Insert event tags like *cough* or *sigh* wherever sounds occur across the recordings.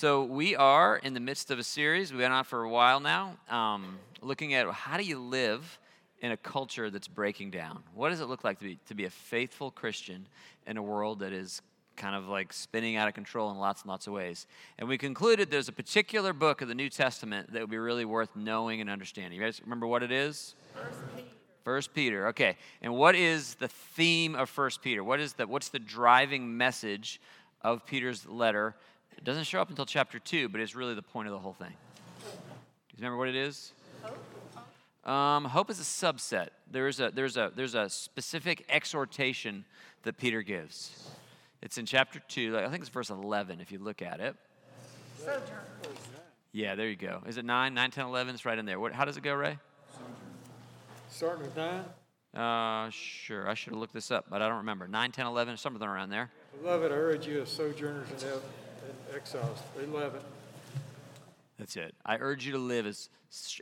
So, we are in the midst of a series. We've been on for a while now, um, looking at how do you live in a culture that's breaking down? What does it look like to be, to be a faithful Christian in a world that is kind of like spinning out of control in lots and lots of ways? And we concluded there's a particular book of the New Testament that would be really worth knowing and understanding. You guys remember what it is? First Peter. First Peter. Okay. And what is the theme of First Peter? What is the what's the driving message of Peter's letter? It doesn't show up until chapter 2, but it's really the point of the whole thing. Do you remember what it is? Um, hope is a subset. There's a, there's, a, there's a specific exhortation that Peter gives. It's in chapter 2, I think it's verse 11 if you look at it. Sojourn. Yeah, there you go. Is it 9, 9, 10, 11? It's right in there. What, how does it go, Ray? Starting with 9? Uh, sure. I should have looked this up, but I don't remember. 9, 10, 11, something around there. Beloved, I urge you as sojourners and exiles. 11. That's it. I urge you to live as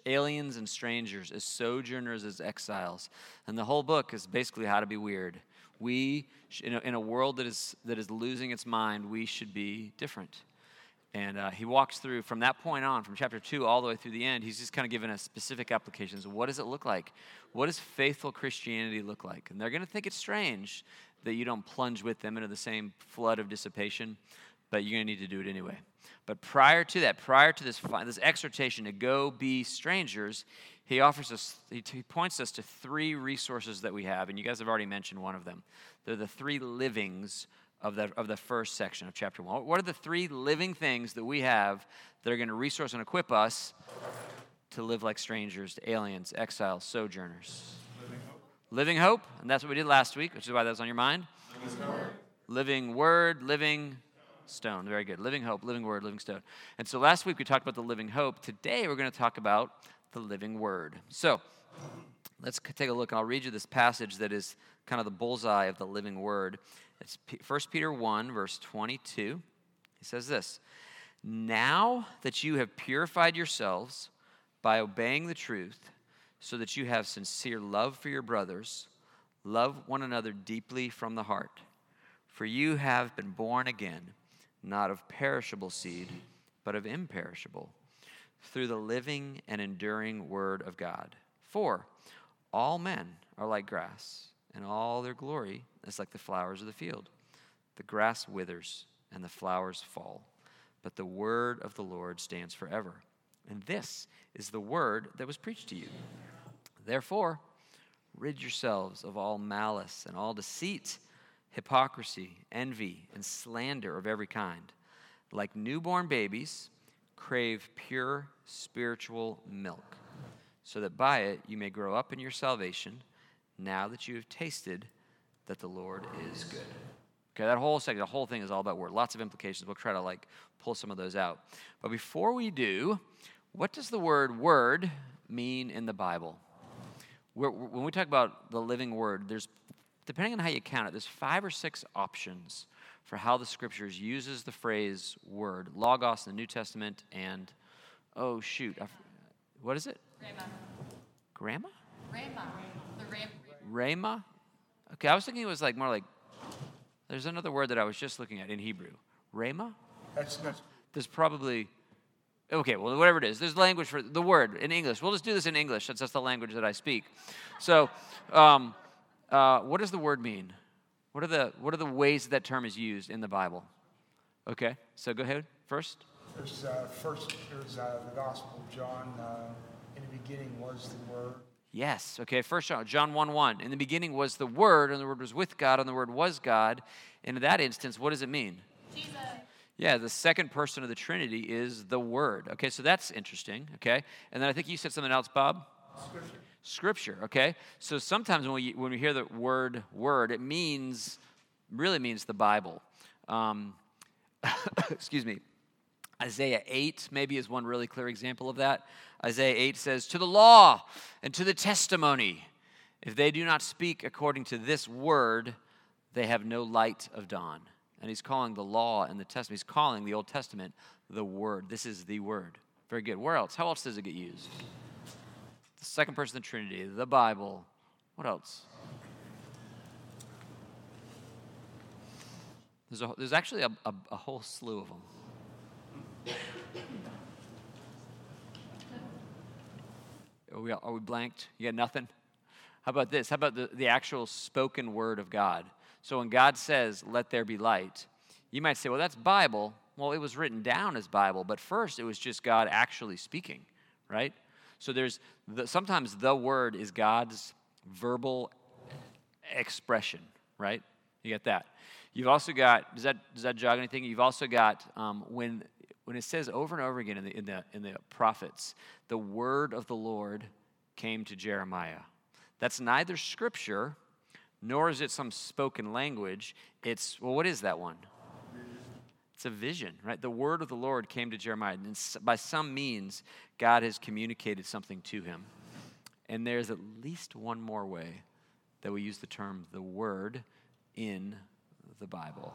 aliens and strangers, as sojourners, as exiles. And the whole book is basically how to be weird. We, in a, world that is, that is losing its mind, we should be different. And uh, he walks through from that point on, from chapter 2 all the way through the end, he's just kind of giving us specific applications. What does it look like? What does faithful Christianity look like? And they're going to think it's strange that you don't plunge with them into the same flood of dissipation, but you're going to need to do it anyway. But prior to that, prior to this, this exhortation to go be strangers, he offers us, he, he points us to three resources that we have, and you guys have already mentioned one of them. They're the three livings of the, of the first section of chapter one. What are the three living things that we have that are going to resource and equip us to live like strangers, to aliens, exiles, sojourners? Living hope. Living hope, and that's what we did last week, which is why that's on your mind. Living word, living, word, living stone. Very good. Living hope, living word, living stone. And so last week we talked about the living hope. Today we're going to talk about the living word. So let's take a look. I'll read you this passage that is kind of the bullseye of the living word. It's 1 Peter 1, verse 22. He says this Now that you have purified yourselves by obeying the truth, so that you have sincere love for your brothers, love one another deeply from the heart. For you have been born again not of perishable seed, but of imperishable, through the living and enduring Word of God. For all men are like grass, and all their glory is like the flowers of the field. The grass withers, and the flowers fall, but the Word of the Lord stands forever. And this is the Word that was preached to you. Therefore, rid yourselves of all malice and all deceit hypocrisy, envy, and slander of every kind. Like newborn babies, crave pure spiritual milk, so that by it you may grow up in your salvation, now that you have tasted that the Lord is good. Okay, that whole section, the whole thing is all about word. Lots of implications. We'll try to like pull some of those out. But before we do, what does the word word mean in the Bible? when we talk about the living word, there's depending on how you count it, there's five or six options for how the scriptures uses the phrase word, logos in the New Testament, and oh shoot, what is it? Rhema. Grandma? Rhema. The Rhema. Okay, I was thinking it was like more like. There's another word that I was just looking at in Hebrew. Rhema. That's, that's There's probably. Okay, well, whatever it is, there's language for the word in English. We'll just do this in English. That's just the language that I speak. So, um, uh, what does the word mean? What are the what are the ways that, that term is used in the Bible? Okay, so go ahead first. There's uh, first there's uh, the Gospel of John. Uh, in the beginning was the Word. Yes. Okay. First John, John one one. In the beginning was the Word, and the Word was with God, and the Word was God. And in that instance, what does it mean? Jesus. Yeah, the second person of the Trinity is the Word. Okay, so that's interesting. Okay, and then I think you said something else, Bob. Scripture. Scripture, okay? So sometimes when we, when we hear the word word, it means, really means the Bible. Um, *coughs* excuse me. Isaiah 8 maybe is one really clear example of that. Isaiah 8 says, To the law and to the testimony, if they do not speak according to this word, they have no light of dawn. And he's calling the law and the testament, he's calling the Old Testament the word. This is the word. Very good. Where else? How else does it get used? second person of the Trinity, the Bible. What else? There's, a, there's actually a, a, a whole slew of them. Are we, are we blanked? You got nothing? How about this? How about the, the actual spoken word of God? So when God says, let there be light, you might say, well, that's Bible. Well, it was written down as Bible, but first it was just God actually speaking, right? So there's the, sometimes the word is God's verbal expression, right? You get that. You've also got does that does that jog anything? You've also got um, when when it says over and over again in the, in the in the prophets, the word of the Lord came to Jeremiah. That's neither scripture nor is it some spoken language. It's well, what is that one? It's a vision, right? The word of the Lord came to Jeremiah, and by some means, God has communicated something to him. And there's at least one more way that we use the term the word in the Bible.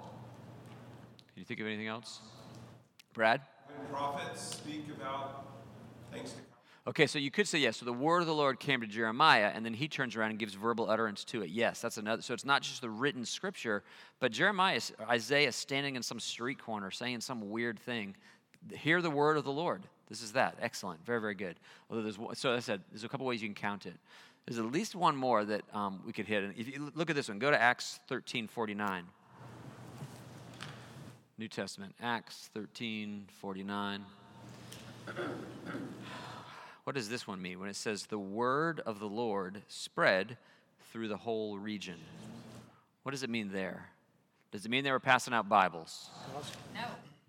Can you think of anything else? Brad? When prophets speak about things to come. Okay, so you could say yes. So the word of the Lord came to Jeremiah, and then he turns around and gives verbal utterance to it. Yes, that's another. So it's not just the written scripture, but Jeremiah, Isaiah standing in some street corner saying some weird thing. Hear the word of the Lord. This is that. Excellent. Very, very good. Although there's, so I said, there's a couple ways you can count it. There's at least one more that um, we could hit. And if you look at this one, go to Acts 13 49. New Testament, Acts 13 49. What does this one mean when it says, the word of the Lord spread through the whole region? What does it mean there? Does it mean they were passing out Bibles? No.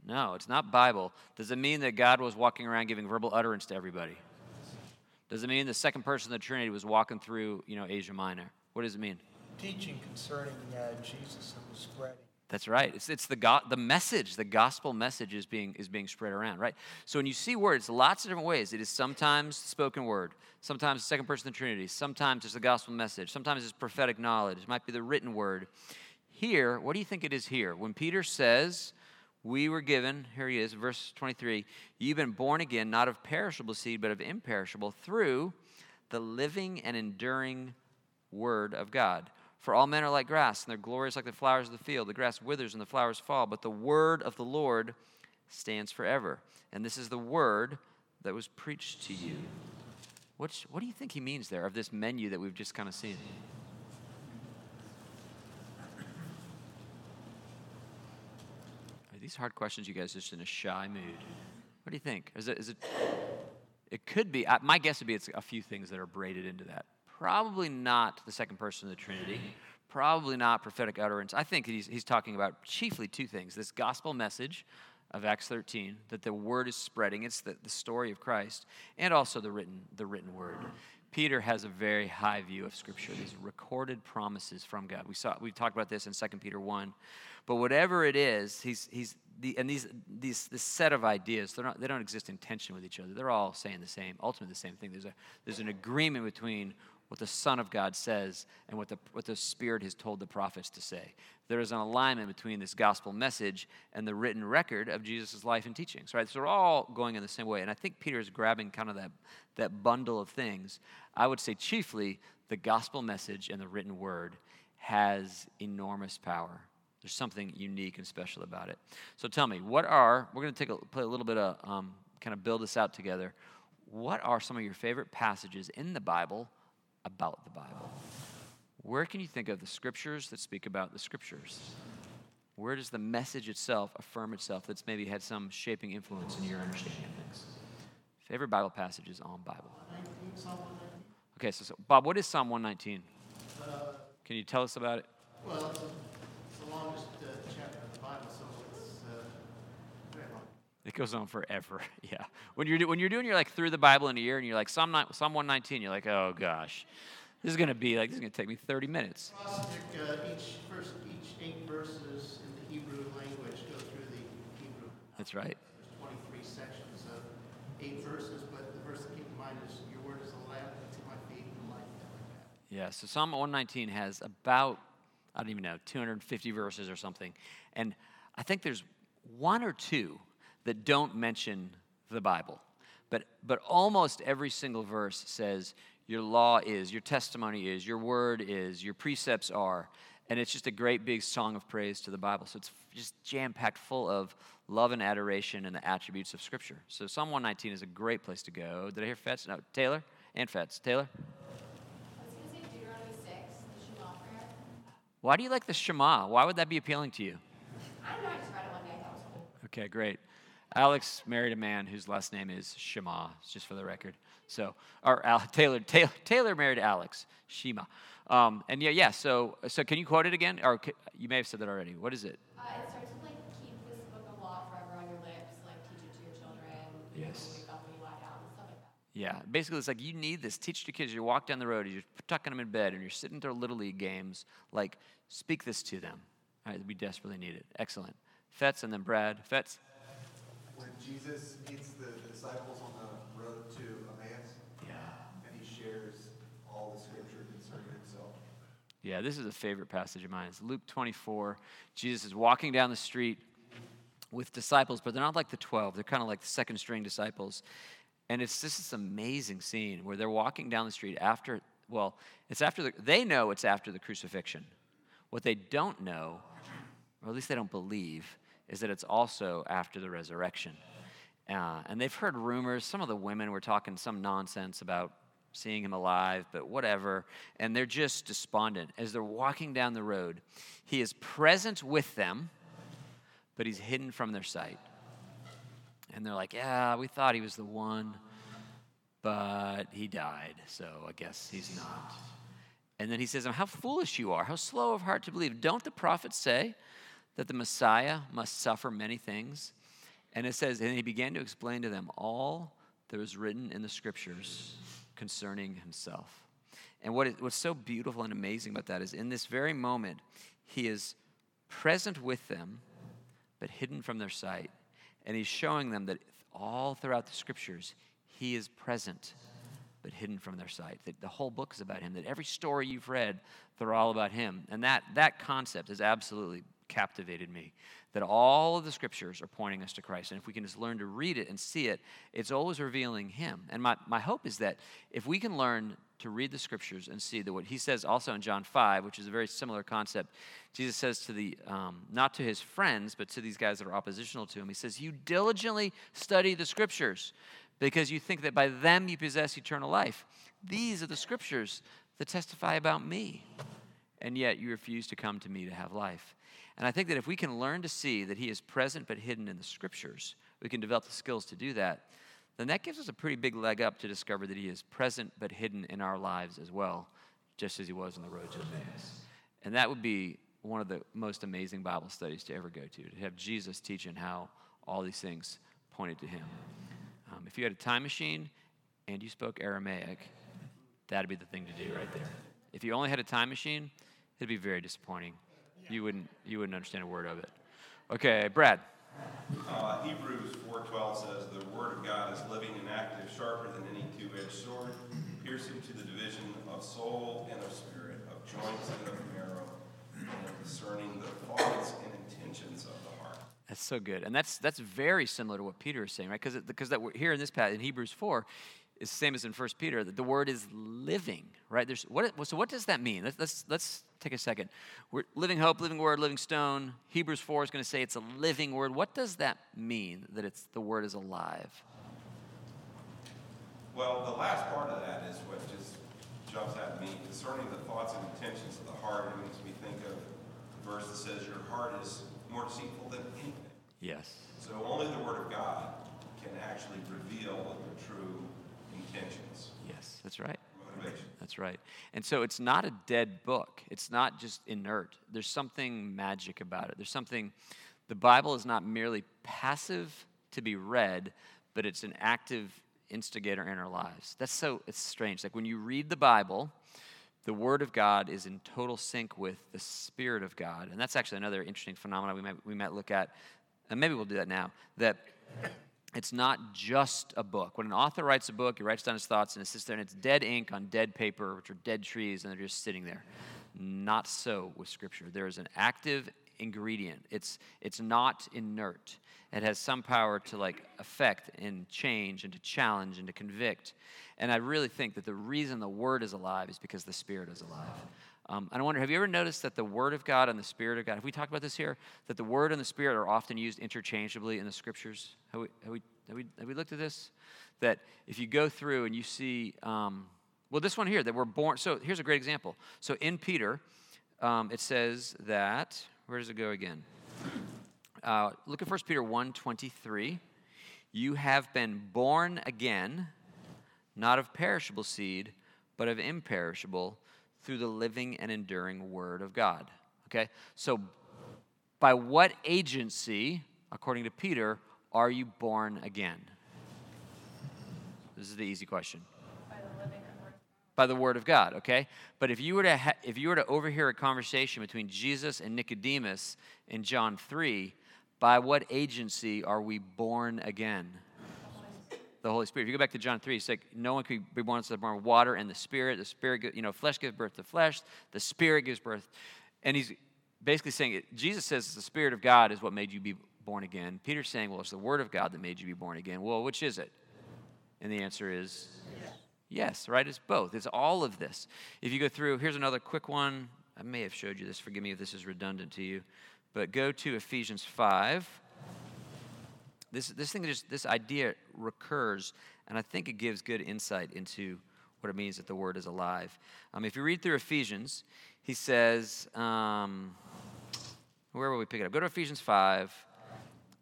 No, it's not Bible. Does it mean that God was walking around giving verbal utterance to everybody? Does it mean the second person of the Trinity was walking through, you know, Asia Minor? What does it mean? Teaching concerning uh, Jesus that was spreading. That's right. It's, it's the, go- the message, the gospel message is being, is being spread around, right? So when you see words, lots of different ways. It is sometimes spoken word, sometimes the second person of the Trinity, sometimes it's the gospel message, sometimes it's prophetic knowledge, it might be the written word. Here, what do you think it is here? When Peter says, we were given, here he is, verse 23, you've been born again, not of perishable seed, but of imperishable, through the living and enduring word of God. For all men are like grass, and their glory is like the flowers of the field. The grass withers and the flowers fall, but the word of the Lord stands forever. And this is the word that was preached to you. What's, what do you think he means there of this menu that we've just kind of seen? Are these hard questions, you guys, just in a shy mood. What do you think? Is it? Is it? It could be. My guess would be it's a few things that are braided into that. Probably not the second person of the Trinity. Probably not prophetic utterance. I think he's, he's talking about chiefly two things this gospel message of Acts 13, that the word is spreading, it's the, the story of Christ, and also the written, the written word. Peter has a very high view of Scripture, these recorded promises from God. We saw we talked about this in 2 Peter 1. But whatever it is, he's, he's the, and these, these this set of ideas, they're not, they don't exist in tension with each other. They're all saying the same, ultimately the same thing. There's, a, there's an agreement between what the Son of God says and what the, what the Spirit has told the prophets to say. There is an alignment between this gospel message and the written record of Jesus' life and teachings, right? So we're all going in the same way. And I think Peter is grabbing kind of that, that bundle of things. I would say chiefly the gospel message and the written word has enormous power. There's something unique and special about it. So tell me, what are, we're going to take a, play a little bit of, um, kind of build this out together. What are some of your favorite passages in the Bible about the Bible. Where can you think of the scriptures that speak about the scriptures? Where does the message itself affirm itself that's maybe had some shaping influence in your understanding of things? Favorite Bible passages on Bible? Okay, so, so Bob, what is Psalm 119? Uh, can you tell us about it? Well, it's, the longest uh, chapter of the Bible, so it's uh, very long. It goes on forever. *laughs* Yeah. When you're, when you're doing your like through the Bible in a year and you're like Psalm, Psalm 119, you're like, oh gosh, this is going to be like, this is going to take me 30 minutes. uh, each, first, each eight verses in the Hebrew language go through the Hebrew. That's right. There's 23 sections of eight verses, but the verse to keep in mind is your word is a lamp to my feet and light. Yeah, so Psalm 119 has about, I don't even know, 250 verses or something. And I think there's one or two that don't mention the Bible. But, but almost every single verse says, Your law is, your testimony is, your word is, your precepts are. And it's just a great big song of praise to the Bible. So it's just jam packed full of love and adoration and the attributes of Scripture. So Psalm 119 is a great place to go. Did I hear Fetz? No, Taylor? and Fetz. Taylor? I was going to say Deuteronomy 6, the Shema prayer. Why do you like the Shema? Why would that be appealing to you? I don't know, I just read it one day, I thought it was cool. Okay, great. Alex married a man whose last name is Shema, just for the record. So, or Al, *laughs* Taylor, Taylor, Taylor married Alex Shema, um, and yeah, yeah. So, so can you quote it again? Or ca- you may have said that already. What is it? Uh, it starts with like, keep this book of law forever on your lips, like teach it to your children. Yes. you wake you down, and stuff like. Yeah, basically, it's like you need this. Teach to kids. You walk down the road, you're tucking them in bed, and you're sitting through little league games. Like, speak this to them. All right, we desperately need it. Excellent. Fetz and then Brad. Fetz. Jesus meets the disciples on the road to Emmaus, Yeah. and he shares all the scripture concerning himself. Yeah, this is a favorite passage of mine. It's Luke 24. Jesus is walking down the street with disciples, but they're not like the 12. They're kind of like the second string disciples. And it's just this amazing scene where they're walking down the street after, well, it's after the, they know it's after the crucifixion. What they don't know, or at least they don't believe, is that it's also after the resurrection. Uh, and they've heard rumors. Some of the women were talking some nonsense about seeing him alive, but whatever. And they're just despondent. As they're walking down the road, he is present with them, but he's hidden from their sight. And they're like, Yeah, we thought he was the one, but he died, so I guess he's not. And then he says, How foolish you are, how slow of heart to believe. Don't the prophets say that the Messiah must suffer many things? And it says, And he began to explain to them all that was written in the scriptures concerning himself. And what is, what's so beautiful and amazing about that is in this very moment, he is present with them, but hidden from their sight. And he's showing them that all throughout the scriptures, he is present, but hidden from their sight. That the whole book is about him, that every story you've read, they're all about him. And that, that concept is absolutely captivated me. That all of the scriptures are pointing us to Christ. And if we can just learn to read it and see it, it's always revealing him. And my, my hope is that if we can learn to read the scriptures and see that what he says also in John 5, which is a very similar concept, Jesus says to the, um, not to his friends, but to these guys that are oppositional to him, he says, You diligently study the scriptures because you think that by them you possess eternal life. These are the scriptures that testify about me. And yet you refuse to come to me to have life. And I think that if we can learn to see that he is present but hidden in the scriptures, we can develop the skills to do that, then that gives us a pretty big leg up to discover that he is present but hidden in our lives as well, just as he was on the road to Emmaus. And that would be one of the most amazing Bible studies to ever go to, to have Jesus teaching how all these things pointed to him. Um, if you had a time machine and you spoke Aramaic, that'd be the thing to do right there. If you only had a time machine, it'd be very disappointing. You wouldn't, you wouldn't understand a word of it. Okay, Brad. Uh, Hebrews 4:12 says, "The word of God is living and active, sharper than any two-edged sword, piercing to the division of soul and of spirit, of joints and of marrow, and discerning the thoughts and intentions of the heart." That's so good, and that's that's very similar to what Peter is saying, right? Because because that we're here in this passage in Hebrews four is the same as in First Peter. That the word is living, right? There's what. So what does that mean? Let's let's, let's take a second. We're living hope, living word, living stone. Hebrews four is going to say it's a living word. What does that mean? That it's the word is alive. Well, the last part of that is what just jumps at me. Concerning the thoughts and intentions of the heart, it makes me think of the verse that says, Your heart is more deceitful than anything. Yes. So only the Word of God can actually reveal the true intentions, Yes, that's right. motivations. That's right. And so it's not a dead book. It's not just inert. There's something magic about it. There's something, the Bible is not merely passive to be read, but it's an active instigator in our lives. That's so, it's strange. Like when you read the Bible, the Word of God is in total sync with the Spirit of God. And that's actually another interesting phenomenon we might, we might look at. And maybe we'll do that now. That it's not just a book. When an author writes a book, he writes down his thoughts and it sits there and it's dead ink on dead paper, which are dead trees, and they're just sitting there. Not so with Scripture. There is an active ingredient. It's it's not inert. It has some power to like affect and change and to challenge and to convict. And I really think that the reason the Word is alive is because the Spirit is alive. Um, and I wonder, have you ever noticed that the Word of God and the Spirit of God, have we talked about this here? That the Word and the Spirit are often used interchangeably in the Scriptures? Have we, have we Have we, have we looked at this? That if you go through and you see, um, well, this one here, that we're born. So here's a great example. So in Peter, um, it says that, where does it go again? Uh, look at 1 Peter 1 23. You have been born again, not of perishable seed, but of imperishable, through the living and enduring word of God. Okay? So, by what agency, according to Peter, are you born again? This is the easy question. By the. By the word of God, okay? But if you were to ha- if you were to overhear a conversation between Jesus and Nicodemus in John 3, by what agency are we born again? The Holy Spirit. If you go back to John 3, it's like no one can be born except of water and the Spirit. The Spirit, you know, flesh gives birth to flesh. The Spirit gives birth. And he's basically saying. Jesus says the Spirit of God is what made you be born again. Peter's saying, well, it's the Word of God that made you be born again. Well, which is it? And the answer is yes, right? It's both. It's all of this. If you go through, here's another quick one. I may have showed you this. Forgive me if this is redundant to you. But go to Ephesians 5. This, this thing just this idea recurs, and I think it gives good insight into what it means that the word is alive. Um, if you read through Ephesians, he says, um, where will we pick it up? Go to Ephesians 5,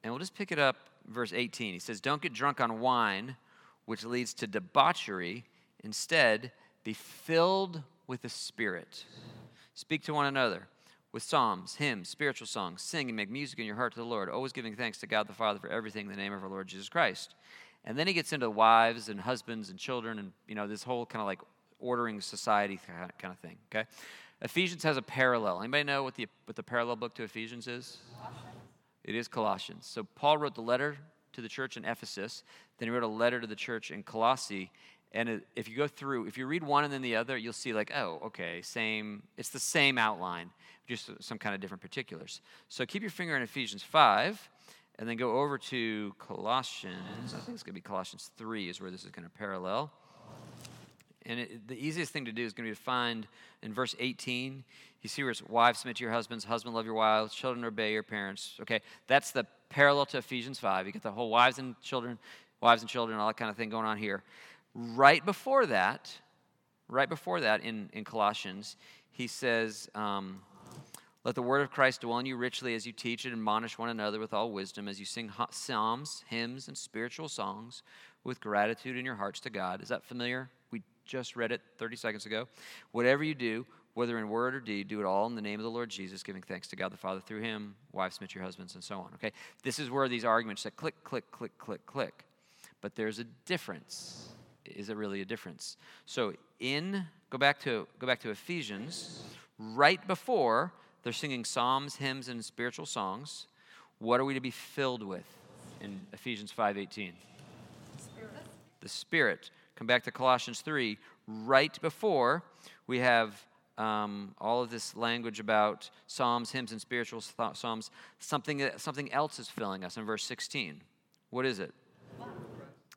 and we'll just pick it up, verse 18. He says, Don't get drunk on wine, which leads to debauchery. Instead, be filled with the Spirit. Speak to one another with psalms, hymns, spiritual songs. Sing and make music in your heart to the Lord, always giving thanks to God the Father for everything in the name of our Lord Jesus Christ. And then he gets into the wives and husbands and children and, you know, this whole kind of like ordering society kind of thing, okay? Ephesians has a parallel. Anybody know what the, what the parallel book to Ephesians is? It is Colossians. So Paul wrote the letter to the church in Ephesus, then he wrote a letter to the church in Colossae. And if you go through, if you read one and then the other, you'll see like, oh, okay, same. It's the same outline, just some kind of different particulars. So keep your finger in Ephesians five, and then go over to Colossians. I think it's going to be Colossians three is where this is going to parallel. And it, the easiest thing to do is going to be to find in verse 18, you see where it's wives submit to your husbands, husband love your wives, children obey your parents. Okay, that's the parallel to Ephesians 5. You get the whole wives and children, wives and children, all that kind of thing going on here. Right before that, right before that in, in Colossians, he says, um, let the word of Christ dwell in you richly as you teach and admonish one another with all wisdom, as you sing psalms, hymns, and spiritual songs with gratitude in your hearts to God. Is that familiar? We just read it 30 seconds ago. Whatever you do, whether in word or deed, do it all in the name of the Lord Jesus, giving thanks to God the Father through him. Wives, submit your husbands, and so on. Okay? This is where these arguments that click, click, click, click, click. But there's a difference. Is it really a difference? So in go back to go back to Ephesians, right before they're singing psalms, hymns, and spiritual songs. What are we to be filled with in Ephesians 5:18? The Spirit. Come back to Colossians 3. Right before we have um, all of this language about psalms, hymns, and spiritual th- psalms. Something something else is filling us in verse 16. What is it?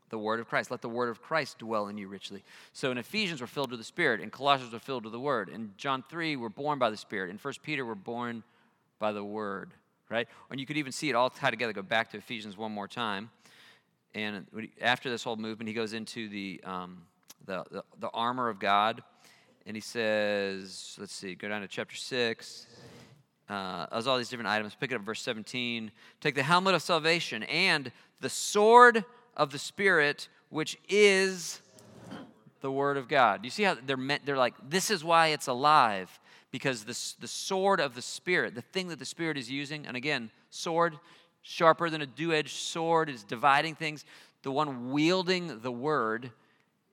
The word of Christ. Let the word of Christ dwell in you richly. So in Ephesians, we're filled with the Spirit. In Colossians, we're filled with the word. In John 3, we're born by the Spirit. In 1 Peter, we're born by the word, right? And you could even see it all tied together. Go back to Ephesians one more time. And after this whole movement, he goes into the, um, the, the, the armor of God. And he says, let's see, go down to chapter 6 uh, as all these different items. Pick it up, verse 17. Take the helmet of salvation and the sword of the Spirit, which is the Word of God. You see how they're meant? They're like, this is why it's alive, because this, the sword of the Spirit, the thing that the Spirit is using, and again, sword, sharper than a two edged sword, is dividing things. The one wielding the Word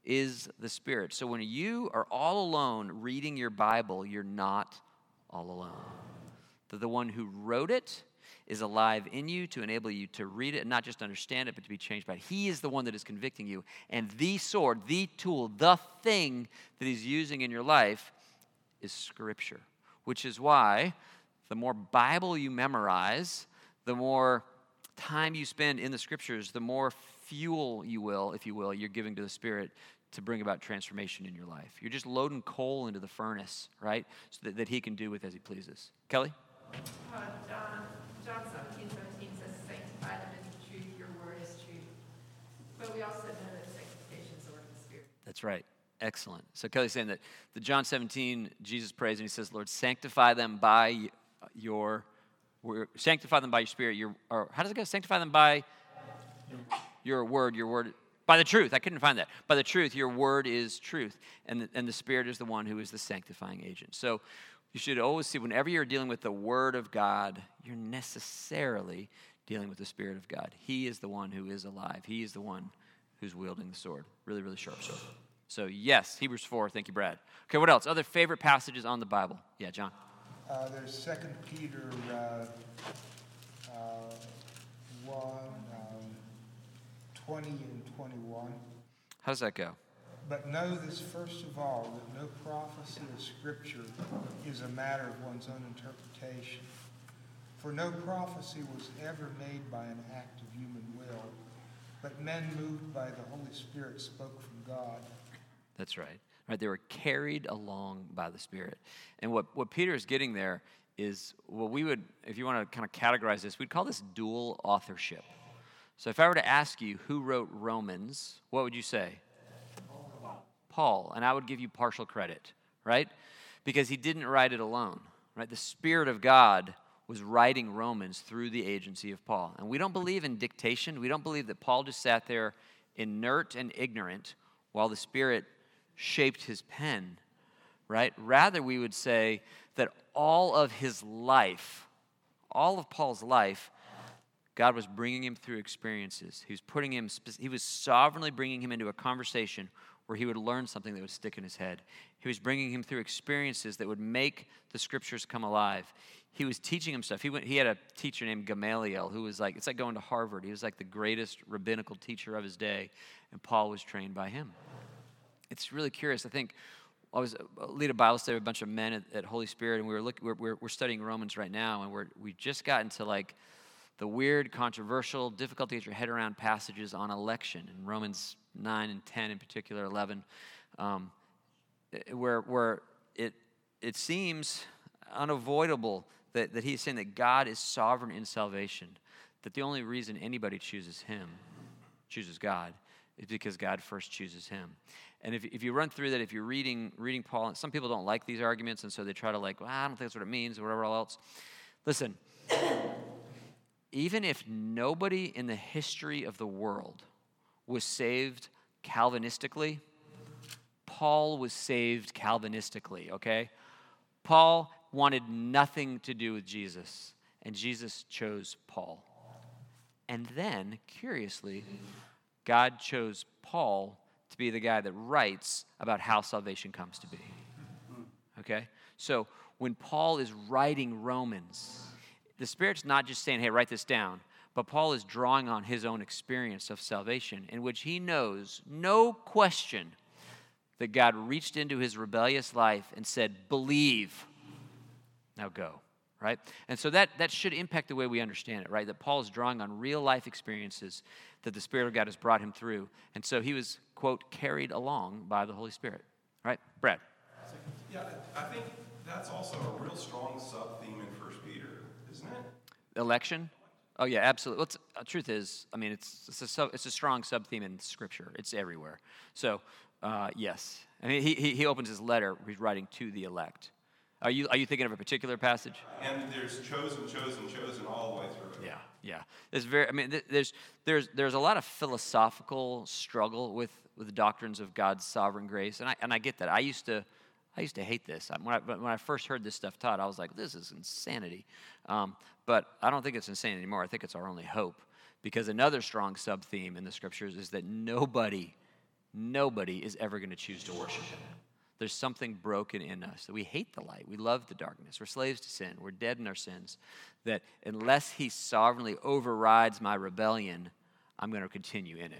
is the Spirit. So when you are all alone reading your Bible, you're not all alone that the one who wrote it is alive in you to enable you to read it and not just understand it, but to be changed by it. He is the one that is convicting you. And the sword, the tool, the thing that he's using in your life is Scripture, which is why the more Bible you memorize, the more time you spend in the Scriptures, the more fuel you will, if you will, you're giving to the Spirit to bring about transformation in your life. You're just loading coal into the furnace, right? So that, that he can do with as he pleases. Kelly? Uh, John, John 17, 17 says, sanctify them in truth, your word is truth. we also know that sanctification is the work of the Spirit. That's right. Excellent. So Kelly's saying that the John 17, Jesus prays and he says, Lord, sanctify them by your. Sanctify them by your spirit. Your, or how does it go? Sanctify them by your word. Your word. By the truth. I couldn't find that. By the truth. Your word is truth. And the, and the spirit is the one who is the sanctifying agent. So you should always see whenever you're dealing with the word of God, you're necessarily dealing with the spirit of God. He is the one who is alive. He is the one who's wielding the sword. Really, really sharp sword. So, yes, Hebrews 4. Thank you, Brad. Okay, what else? Other favorite passages on the Bible? Yeah, John. Uh, there's Second Peter uh, uh, 1, um, 20 and 21. How does that go? But know this first of all, that no prophecy of Scripture is a matter of one's own interpretation. For no prophecy was ever made by an act of human will, but men moved by the Holy Spirit spoke from God. That's right. Right, they were carried along by the Spirit. And what, what Peter is getting there is what we would, if you want to kind of categorize this, we'd call this dual authorship. So if I were to ask you who wrote Romans, what would you say? Paul. And I would give you partial credit, right? Because he didn't write it alone, right? The Spirit of God was writing Romans through the agency of Paul. And we don't believe in dictation. We don't believe that Paul just sat there inert and ignorant while the Spirit shaped his pen, right? Rather, we would say that all of his life, all of Paul's life, God was bringing him through experiences. He was putting him, he was sovereignly bringing him into a conversation where he would learn something that would stick in his head. He was bringing him through experiences that would make the scriptures come alive. He was teaching him stuff. He, went, he had a teacher named Gamaliel who was like, it's like going to Harvard. He was like the greatest rabbinical teacher of his day, and Paul was trained by him it's really curious. I think I was uh, lead a Bible study with a bunch of men at, at Holy Spirit, and we were looking. We're, we're, we're, studying Romans right now, and we're we just got into like the weird, controversial, difficult to get your head around passages on election in Romans nine and ten, in particular, eleven, um, eh, where where it it seems unavoidable that, that he's saying that God is sovereign in salvation, that the only reason anybody chooses Him, chooses God, is because God first chooses Him. And if, if you run through that, if you're reading, reading Paul, some people don't like these arguments, and so they try to like, well, I don't think that's what it means, or whatever else. Listen, *coughs* even if nobody in the history of the world was saved Calvinistically, Paul was saved Calvinistically, okay? Paul wanted nothing to do with Jesus, and Jesus chose Paul. And then, curiously, God chose Paul to be the guy that writes about how salvation comes to be. Okay? So when Paul is writing Romans, the Spirit's not just saying, hey, write this down, but Paul is drawing on his own experience of salvation, in which he knows, no question, that God reached into his rebellious life and said, believe, now go right? And so that, that should impact the way we understand it, right? That Paul is drawing on real life experiences that the Spirit of God has brought him through. And so he was, quote, carried along by the Holy Spirit, right? Brad. Yeah, I think that's also a real strong sub theme in First Peter, isn't it? Election? Oh, yeah, absolutely. Well, the uh, truth is, I mean, it's, it's, a, sub, it's a strong sub theme in Scripture, it's everywhere. So, uh, yes. I mean, he, he, he opens his letter, he's writing to the elect. Are you, are you thinking of a particular passage? And there's chosen, chosen, chosen all the way through it. Yeah, yeah. There's very, I mean, there's, there's, there's a lot of philosophical struggle with, with the doctrines of God's sovereign grace. And I, and I get that. I used to, I used to hate this. When I, when I first heard this stuff taught, I was like, this is insanity. Um, but I don't think it's insane anymore. I think it's our only hope. Because another strong sub theme in the scriptures is that nobody, nobody is ever going to choose to worship Him. There's something broken in us that we hate the light. We love the darkness. We're slaves to sin. We're dead in our sins. That unless He sovereignly overrides my rebellion, I'm going to continue in it.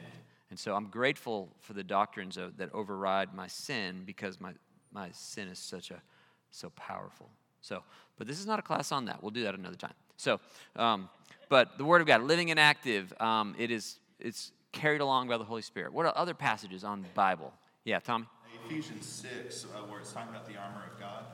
And so I'm grateful for the doctrines of, that override my sin because my, my sin is such a so powerful. So, but this is not a class on that. We'll do that another time. So, um, but the Word of God, living and active, um, it is it's carried along by the Holy Spirit. What are other passages on the Bible? Yeah, Tommy. Ephesians 6, uh, where it's talking about the armor of God.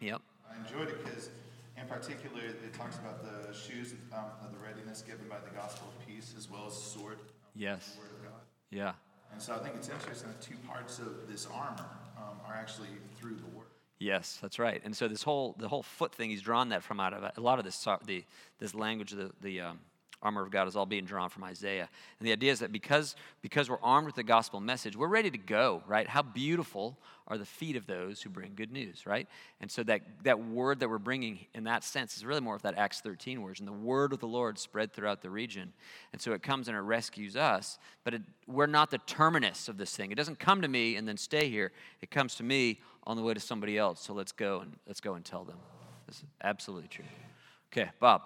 Yep. I enjoyed it because, in particular, it talks about the shoes um, of the readiness given by the gospel of peace as well as the sword. Yes. The word of God. Yeah. And so I think it's interesting that two parts of this armor um, are actually through the word. Yes, that's right. And so this whole the whole foot thing, he's drawn that from out of a lot of this the this language the the um, armor of God is all being drawn from Isaiah. And the idea is that because because we're armed with the gospel message, we're ready to go. Right? How beautiful are the feet of those who bring good news. Right? And so that that word that we're bringing in that sense is really more of that Acts 13 words. And the word of the Lord spread throughout the region. And so it comes and it rescues us. But it, we're not the terminus of this thing. It doesn't come to me and then stay here. It comes to me on the way to somebody else. So let's go and let's go and tell them. This is absolutely true. Okay, Bob.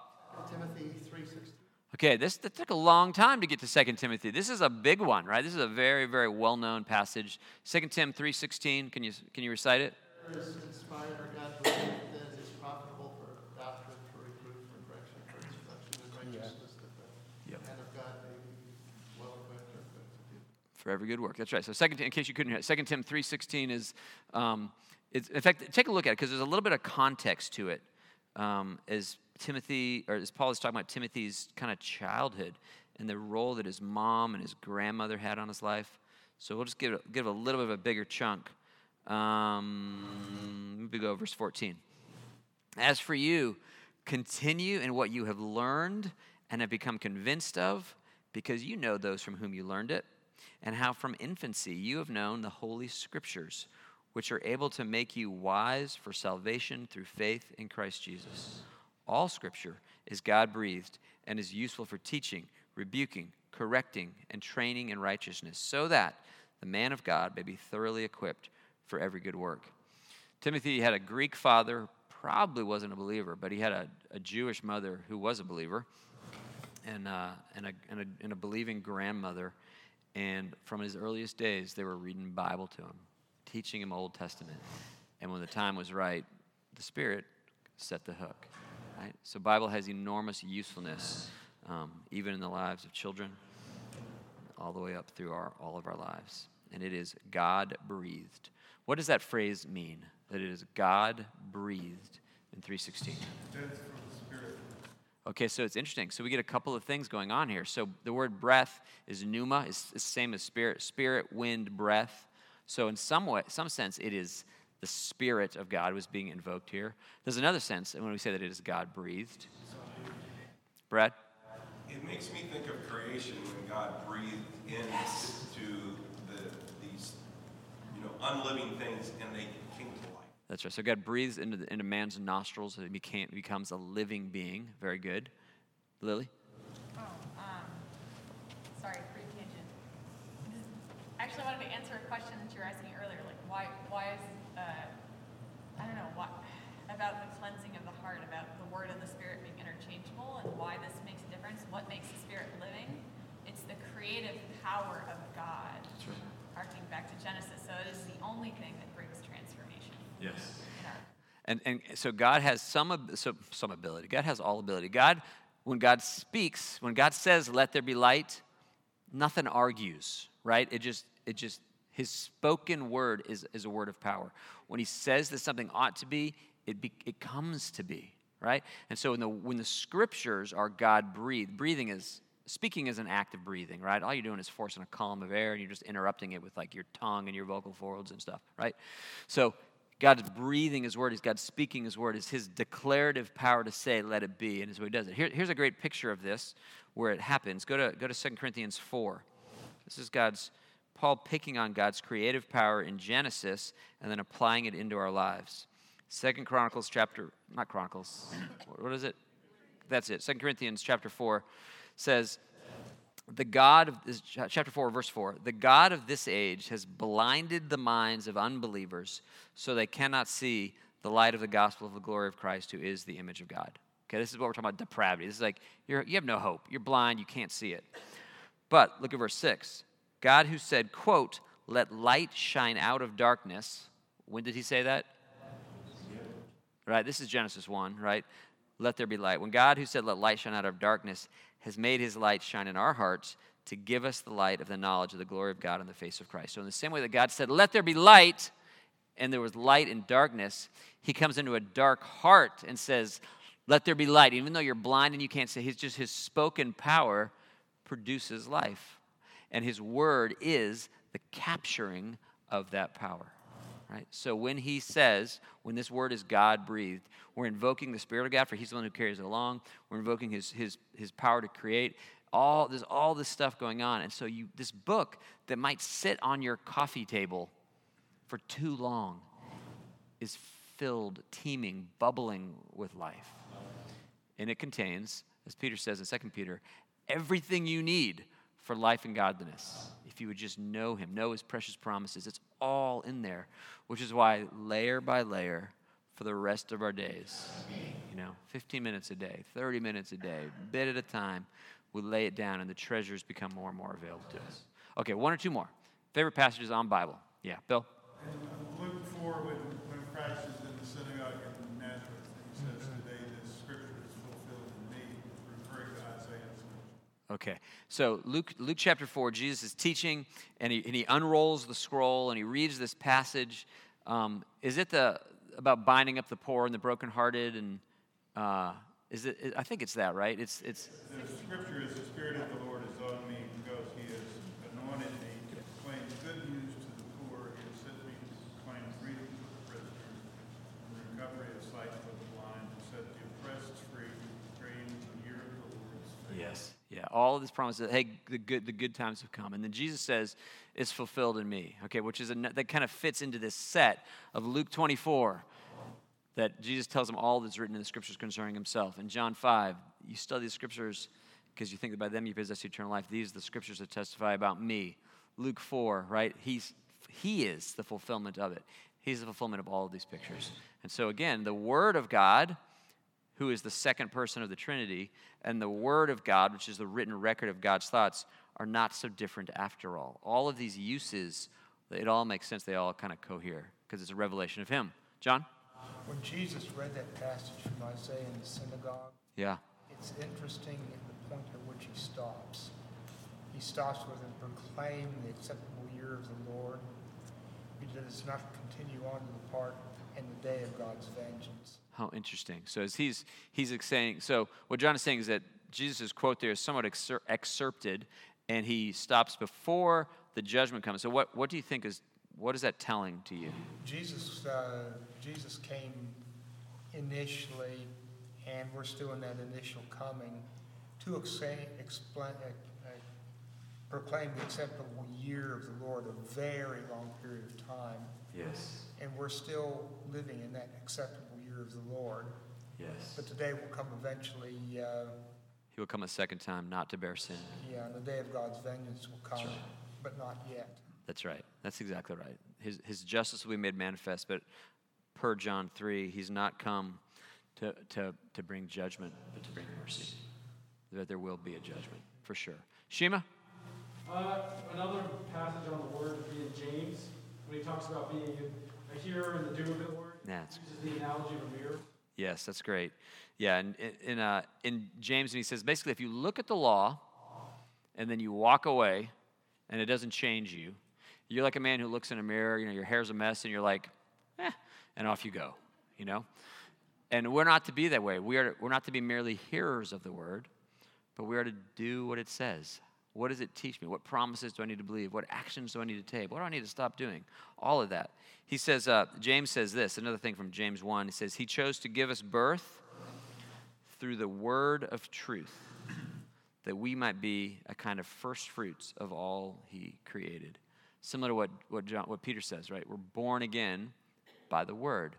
Timothy three sixteen. Okay, this that took a long time to get to 2 Timothy. This is a big one, right? This is a very, very well-known passage. 2 Tim 3.16, can you, can you recite it? is inspired or God breathed that it is profitable for doctrine, for reproof, for correction, for instruction in righteousness, that the Yep. man of God may be well equipped or equipped to do. For every good work. That's right. So second, in case you couldn't hear it, 2 Tim 3.16 is, um, it's, in fact, take a look at it because there's a little bit of context to it. Um, as Timothy, or as Paul is talking about Timothy's kind of childhood and the role that his mom and his grandmother had on his life. So we'll just give, give a little bit of a bigger chunk. Um, we go verse 14. As for you, continue in what you have learned and have become convinced of, because you know those from whom you learned it, and how from infancy you have known the Holy Scriptures, which are able to make you wise for salvation through faith in Christ Jesus. All Scripture is God breathed and is useful for teaching, rebuking, correcting, and training in righteousness, so that the man of God may be thoroughly equipped for every good work. Timothy had a Greek father, probably wasn't a believer, but he had a, a Jewish mother who was a believer, and, uh, and, a, and, a, and a believing grandmother. And from his earliest days, they were reading Bible to him, teaching him Old Testament. And when the time was right, the Spirit set the hook. Right? So Bible has enormous usefulness, um, even in the lives of children, all the way up through our, all of our lives. And it is God breathed. What does that phrase mean? That it is God breathed in 316. Okay, so it's interesting. So we get a couple of things going on here. So the word breath is pneuma, is the same as spirit, spirit, wind, breath. So in some way, some sense, it is the spirit of God was being invoked here. There's another sense when we say that it is God breathed. Brad? It makes me think of creation when God breathed into the, these, you know, unliving things and they came to life. That's right. So God breathes into, the, into man's nostrils and he became, becomes a living being. Very good. Lily? Oh, um, sorry, free tangent. I actually, I wanted to answer a question that you were asking earlier, like why, why is, I don't know, what, about the cleansing of the heart, about the word and the spirit being interchangeable, and why this makes a difference. What makes the spirit living? It's the creative power of God. Harking back to Genesis, so it is the only thing that brings transformation. Yes. And, and so God has some, ab- so, some ability. God has all ability. God, when God speaks, when God says, let there be light, nothing argues, right? It just, it just, his spoken word is, is a word of power. When he says that something ought to be, it, be, it comes to be, right? And so when the, when the scriptures are God breathed, breathing is, speaking is an act of breathing, right? All you're doing is forcing a column of air and you're just interrupting it with like your tongue and your vocal folds and stuff, right? So God's breathing his word, is God speaking his word, is his declarative power to say, let it be, and what he does it. Here, here's a great picture of this where it happens. Go to, go to 2 Corinthians 4. This is God's, Paul picking on God's creative power in Genesis and then applying it into our lives. Second Chronicles chapter, not Chronicles, what is it? That's it. Second Corinthians chapter 4 says, the God of this, chapter 4, verse 4, the God of this age has blinded the minds of unbelievers so they cannot see the light of the gospel of the glory of Christ, who is the image of God. Okay, this is what we're talking about depravity. This is like you're, you have no hope. You're blind, you can't see it. But look at verse 6. God who said, quote, let light shine out of darkness. When did he say that? Right, this is Genesis 1, right? Let there be light. When God, who said, Let light shine out of darkness, has made his light shine in our hearts to give us the light of the knowledge of the glory of God in the face of Christ. So, in the same way that God said, Let there be light, and there was light in darkness, he comes into a dark heart and says, Let there be light. Even though you're blind and you can't see, he's just his spoken power produces life. And his word is the capturing of that power. Right? So when he says, when this word is God breathed, we're invoking the Spirit of God, for he's the one who carries it along. We're invoking his, his, his power to create. All, there's all this stuff going on. And so you, this book that might sit on your coffee table for too long is filled, teeming, bubbling with life. And it contains, as Peter says in 2 Peter, everything you need for life and godliness. If you would just know him, know his precious promises, it's all in there, which is why layer by layer for the rest of our days, you know, 15 minutes a day, 30 minutes a day, bit at a time, we lay it down and the treasures become more and more available to us. Okay, one or two more. Favorite passages on Bible. Yeah, Bill? Luke 4, when, when Christ is in the synagogue in Nazareth, and he says, Today this scripture is fulfilled in me, referring to Isaiah's scripture. Okay, so Luke, Luke chapter 4, Jesus is teaching and he, and he unrolls the scroll and he reads this passage. Um, is it the about binding up the poor and the brokenhearted? And uh, is it, I think it's that, right? It's, it's, The scripture is, The Spirit of the Lord is on me because he has anointed me to proclaim good news to the poor. He has sent me to proclaim freedom to the prisoners and recovery of sight for the blind, to set the oppressed free, to proclaim the year of the Lord's favor. yes, all of this promises, hey, the good, the good times have come. And then Jesus says, it's fulfilled in me, okay, which is, a, that kind of fits into this set of Luke 24 that Jesus tells him all that's written in the scriptures concerning himself. In John 5, you study the scriptures because you think that by them you possess eternal life. These are the scriptures that testify about me. Luke 4, right? He's, he is the fulfillment of it. He's the fulfillment of all of these pictures. And so, again, the Word of God, who is the second person of the Trinity, and the Word of God, which is the written record of God's thoughts, are not so different after all. All of these uses, it all makes sense. They all kind of cohere because it's a revelation of Him. John? When Jesus read that passage from Isaiah in the synagogue, Yeah. it's interesting at the point at which he stops. He stops with and proclaim the acceptable year of the Lord. He does not continue on to the part and the day of God's vengeance. How interesting. So as he's he's saying, so what John is saying is that Jesus' quote there is somewhat excer- excerpted, and he stops before the judgment comes. So what what do you think is what is that telling to you? Jesus, uh, Jesus came initially, and we're still in that initial coming, to exa- explain, uh, uh, proclaim the acceptable year of the Lord, a very long period of time. Yes. And we're still living in that acceptable year of the Lord. Yes. But the day will come eventually, uh, He will come a second time, not to bear sin. yeah, and the day of God's vengeance will come, right. but not yet. That's right. That's exactly right. His, his justice will be made manifest, but per John 3, he's not come to, to, to bring judgment, but to bring mercy. That there will be a judgment, for sure. Shema? Uh, another passage on the word would be in James, when he talks about being a hearer and the doer of the word. Yeah, it's- the analogy of a mirror. Yes, that's great. Yeah, and in, uh, in James, and he says basically, if you look at the law and then you walk away and it doesn't change you, you're like a man who looks in a mirror, you know, your hair's a mess, and you're like, eh, and off you go, you know? And we're not to be that way. We are, we're not to be merely hearers of the word, but we are to do what it says. What does it teach me? What promises do I need to believe? What actions do I need to take? What do I need to stop doing? All of that. He says, uh, James says this, another thing from James 1. He says, He chose to give us birth through the word of truth, that we might be a kind of first fruits of all He created. Similar to what, what, John, what Peter says, right? We're born again by the word.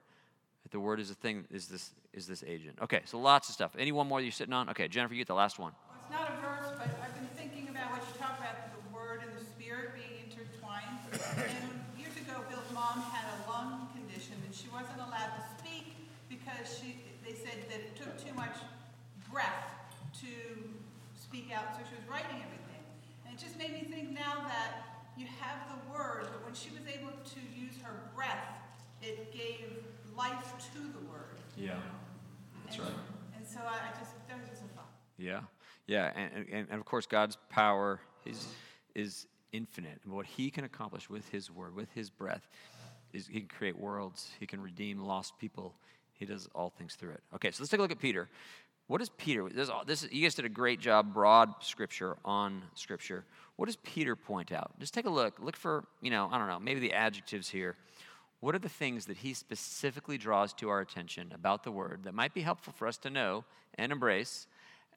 The word is a thing, is this, is this agent. Okay, so lots of stuff. Any one more that you're sitting on? Okay, Jennifer, you get the last one. Well, it's not a verse, but I've been thinking about what you talk about, the word and the spirit being intertwined. And years ago, Bill's mom had a lung condition, and she wasn't allowed to speak because she, they said that it took too much breath to speak out, so she was writing everything. And it just made me think now that you have the word, but when she was able to use her breath, it gave life to the word. Yeah. That's right. And so I, I just, that was just a thought. Yeah, yeah, and, and, and of course, God's power is is infinite, and what He can accomplish with His word, with His breath, is He can create worlds. He can redeem lost people. He does all things through it. Okay, so let's take a look at Peter. What does Peter, this, this, you guys did a great job, broad scripture on scripture. What does Peter point out? Just take a look. Look for, you know, I don't know, maybe the adjectives here. What are the things that he specifically draws to our attention about the word that might be helpful for us to know and embrace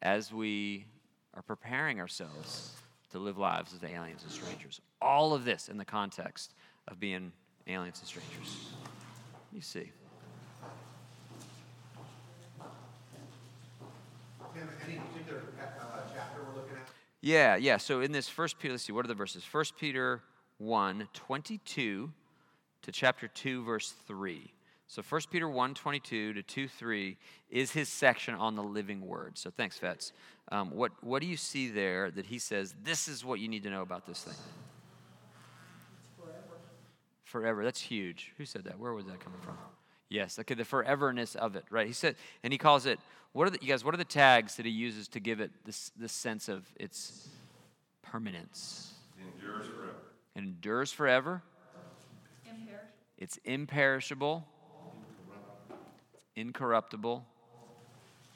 as we are preparing ourselves to live lives as aliens and strangers? All of this in the context of being aliens and strangers. You see. Any particular uh, chapter we're looking at? Yeah, yeah. So in this first Peter, let's see, what are the verses? First Peter 1, 22 to chapter 2, verse 3. So 1 Peter 1, 22 to 2, 3 is his section on the living word. So thanks, Fetz. Um, what, what do you see there that he says, this is what you need to know about this thing? Forever. Forever. That's huge. Who said that? Where was that coming from? Yes, okay, the foreverness of it, right? He said, and he calls it, what are the, you guys, what are the tags that he uses to give it this, this sense of its permanence? It endures forever. It endures forever. Imperishable. It's imperishable. Incorruptible.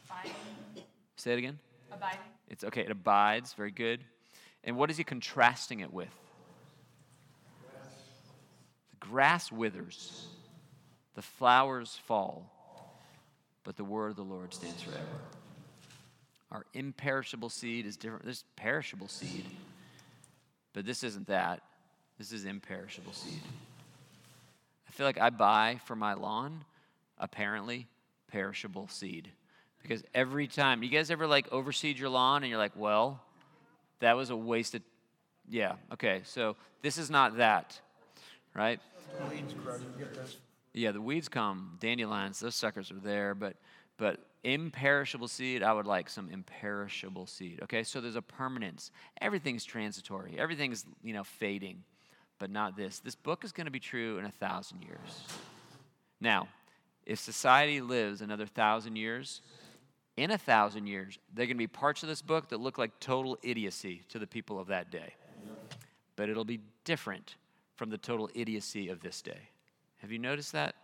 Abiding. Say it again. Abiding. It's okay, it abides. Very good. And what is he contrasting it with? The grass withers, the flowers fall, but the word of the Lord stands forever. Our imperishable seed is different. This perishable seed, but this isn't that. This is imperishable seed. I feel like I buy for my lawn, apparently, perishable seed. Because every time, you guys ever like overseed your lawn and you're like, well, that was a wasted. Yeah, okay, so this is not that, right? Yeah, the weeds come, dandelions, those suckers are there, but but imperishable seed, I would like some imperishable seed. Okay, so there's a permanence. Everything's transitory. Everything's you know fading, but not this. This book is going to be true in a thousand years. Now, if society lives another thousand years, in a thousand years, there are going to be parts of this book that look like total idiocy to the people of that day. But it'll be different from the total idiocy of this day. Have you noticed that?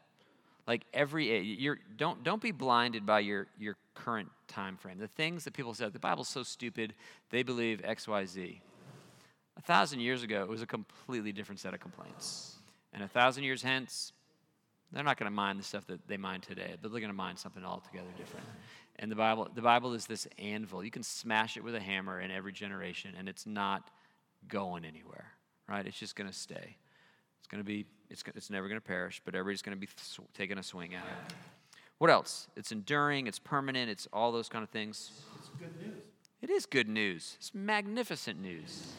Like every eh, you're don't don't be blinded by your your current time frame. The things that people say, the Bible's so stupid, they believe X, Y, Z. A thousand years ago, it was a completely different set of complaints. And a thousand years hence, they're not going to mind the stuff that they mind today, but they're going to mind something altogether different. And the Bible, the Bible is this anvil. You can smash it with a hammer in every generation, and it's not going anywhere, right? It's just going to stay. It's going to be, it's, it's never going to perish, but everybody's going to be sw- taking a swing at it. What else? It's enduring, it's permanent, it's all those kind of things. It's good news. It is good news. It's magnificent news,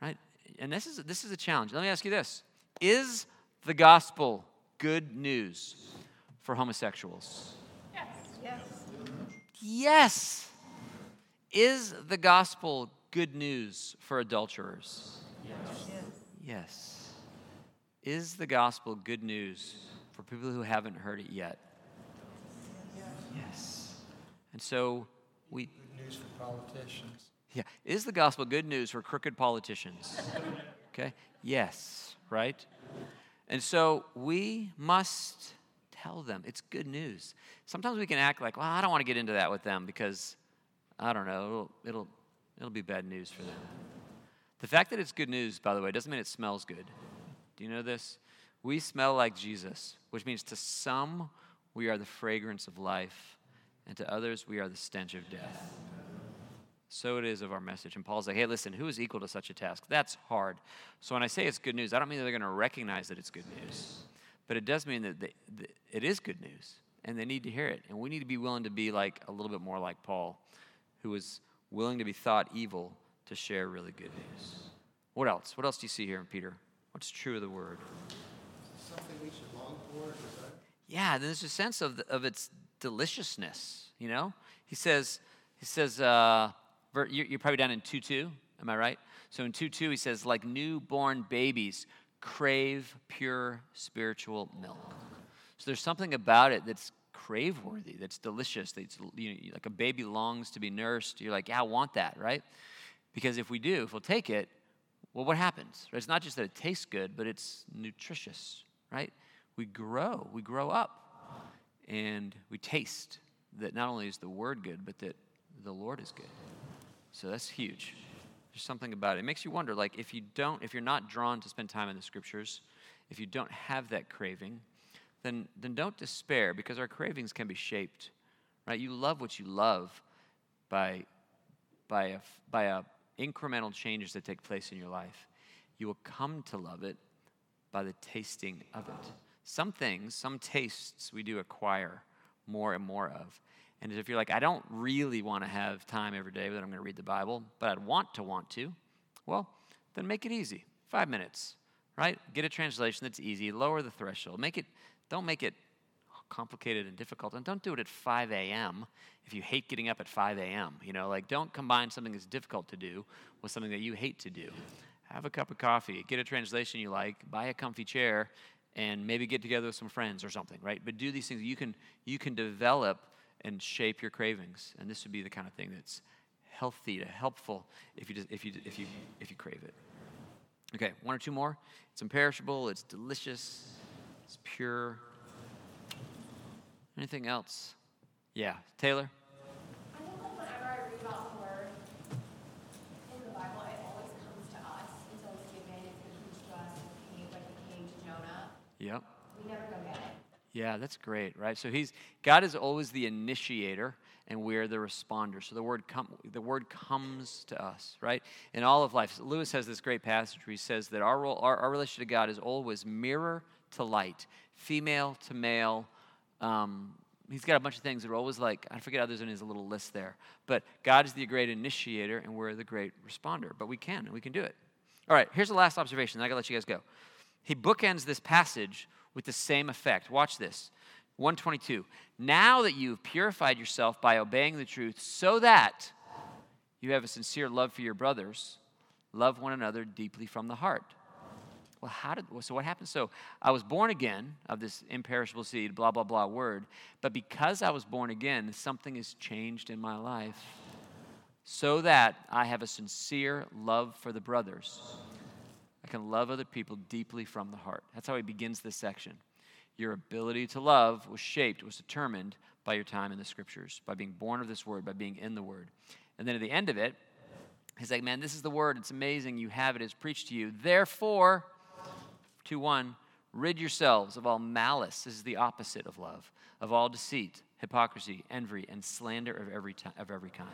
right? And this is this is a challenge. Let me ask you this: Is the gospel good news for homosexuals? Yes. Yes. Yes. Is the gospel good news for adulterers? Yes. Yes. Is the gospel good news for people who haven't heard it yet? Yes. And so we. Good news for politicians. Yeah. Is the gospel good news for crooked politicians? Okay? Yes, right? And so we must tell them it's good news. Sometimes we can act like, well, I don't want to get into that with them because I don't know, it'll, it'll, it'll be bad news for them. The fact that it's good news, by the way, doesn't mean it smells good. Do you know this? We smell like Jesus, which means to some, we are the fragrance of life, and to others, we are the stench of death. So it is of our message. And Paul's like, hey, listen, who is equal to such a task? That's hard. So when I say it's good news, I don't mean that they're going to recognize that it's good news, but it does mean that, they, that it is good news, and they need to hear it. And we need to be willing to be like a little bit more like Paul, who was willing to be thought evil to share really good news. What else? What else do you see here in Peter? What's true of the word? Something we should long for? Yeah, there's a sense of, the, of its deliciousness, you know? He says, he says, uh, ver- you're, you're probably down in 2 2, am I right? So in 2 2, he says, like newborn babies, crave pure spiritual milk. So there's something about it that's crave worthy, that's delicious, that's you know, like a baby longs to be nursed. You're like, yeah, I want that, right? Because if we do, if we'll take it, well, what happens? It's not just that it tastes good, but it's nutritious, right? We grow, we grow up, and we taste, that not only is the word good, but that the Lord is good. So that's huge. There's something about it. It makes you wonder, like, if you don't, if you're not drawn to spend time in the scriptures, if you don't have that craving, then, then don't despair because our cravings can be shaped, right? You love what you love by, by, a, by a incremental changes that take place in your life. You will come to love it by the tasting of it. Some things, some tastes we do acquire more and more of. And if you're like, I don't really want to have time every day that I'm going to read the Bible, but I'd want to want to, well, then make it easy. Five minutes, right? Get a translation that's easy. Lower the threshold. Make it. Don't make it complicated and difficult, and don't do it at 5 a.m. if you hate getting up at 5 a.m. You know, like don't combine something that's difficult to do with something that you hate to do. Have a cup of coffee. Get a translation you like. Buy a comfy chair, and maybe get together with some friends or something, right? But do these things. You can you can develop and shape your cravings. And this would be the kind of thing that's healthy to helpful if you, just, if you, if you, if you crave it. Okay, one or two more. It's imperishable, it's delicious, it's pure. Anything else? Yeah, Taylor? I think like whenever I read about the word in the Bible, it always comes to us. It's always given, it's given to us, it came, like it came to Jonah. Yep. We never go get it. Yeah, that's great, right? So he's God is always the initiator and we're the responder. So the word come the word comes to us, right? In all of life. Lewis has this great passage where he says that our role, our, our relationship to God is always mirror to light, female to male. Um, he's got a bunch of things that are always like, I forget others in his little list there. But God is the great initiator and we're the great responder. But we can, and we can do it. All right, here's the last observation. I gotta let you guys go. He bookends this passage with the same effect. Watch this. 122. Now that you've purified yourself by obeying the truth, so that you have a sincere love for your brothers, love one another deeply from the heart. Well, how did so what happened? So I was born again of this imperishable seed, blah blah blah word, but because I was born again, something has changed in my life. So that I have a sincere love for the brothers. I can love other people deeply from the heart. That's how he begins this section. Your ability to love was shaped, was determined by your time in the scriptures, by being born of this word, by being in the word. And then at the end of it, he's like, Man, this is the word. It's amazing. You have it. It's preached to you. Therefore, 2 1, rid yourselves of all malice. This is the opposite of love, of all deceit, hypocrisy, envy, and slander of every, t- of every kind.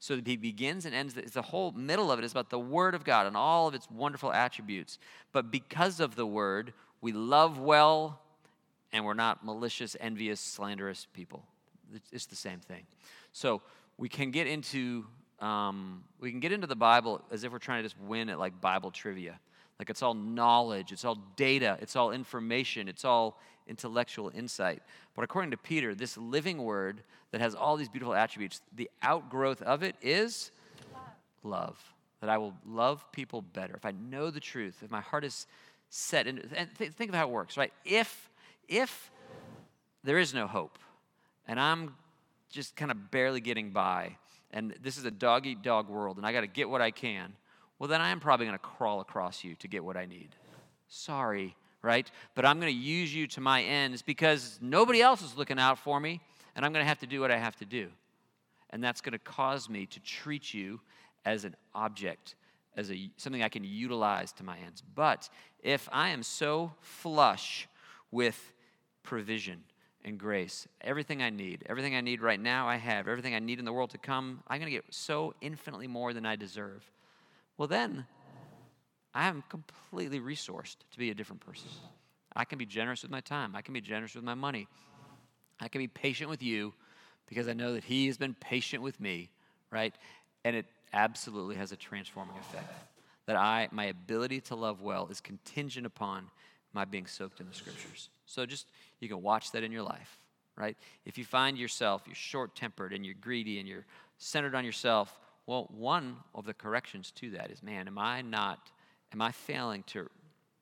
So he begins and ends, the, the whole middle of it is about the Word of God and all of its wonderful attributes. But because of the Word, we love well and we're not malicious, envious, slanderous people. It's the same thing. So we can get into um, we can get into the Bible as if we're trying to just win at like Bible trivia. Like it's all knowledge, it's all data, it's all information, it's all intellectual insight. But according to Peter, this living word that has all these beautiful attributes, the outgrowth of it is love. That I will love people better. If I know the truth, if my heart is set and th- think of how it works, right? If, if there is no hope, and I'm just kind of barely getting by, and this is a dog eat dog world, and I got to get what I can, well, then I am probably going to crawl across you to get what I need. Sorry, right? But I'm going to use you to my ends because nobody else is looking out for me, and I'm going to have to do what I have to do. And that's going to cause me to treat you as an object, as a, something I can utilize to my ends. But if I am so flush with provision and grace, everything I need, everything I need right now, I have, everything I need in the world to come, I'm going to get so infinitely more than I deserve. Well, then I am completely resourced to be a different person. I can be generous with my time, I can be generous with my money, I can be patient with you because I know that He has been patient with me, right? And it absolutely has a transforming effect. That I, my ability to love well is contingent upon my being soaked in the scriptures. So just, you can watch that in your life, right? If you find yourself, you're short tempered and you're greedy and you're centered on yourself, well, one of the corrections to that is man, am I not, am I failing to,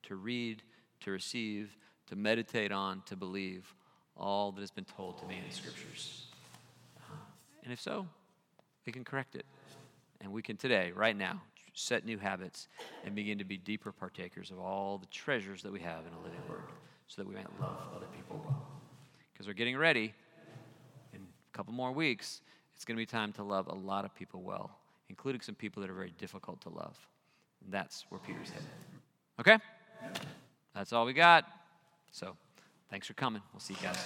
to read, to receive, to meditate on, to believe all that has been told to me in the scriptures? And if so, we can correct it. And we can today, right now, set new habits and begin to be deeper partakers of all the treasures that we have in a living word so that we might love other people well. Because we're getting ready in a couple more weeks, it's going to be time to love a lot of people well, including some people that are very difficult to love. And that's where Peter's headed. Okay? That's all we got. So, thanks for coming. We'll see you guys.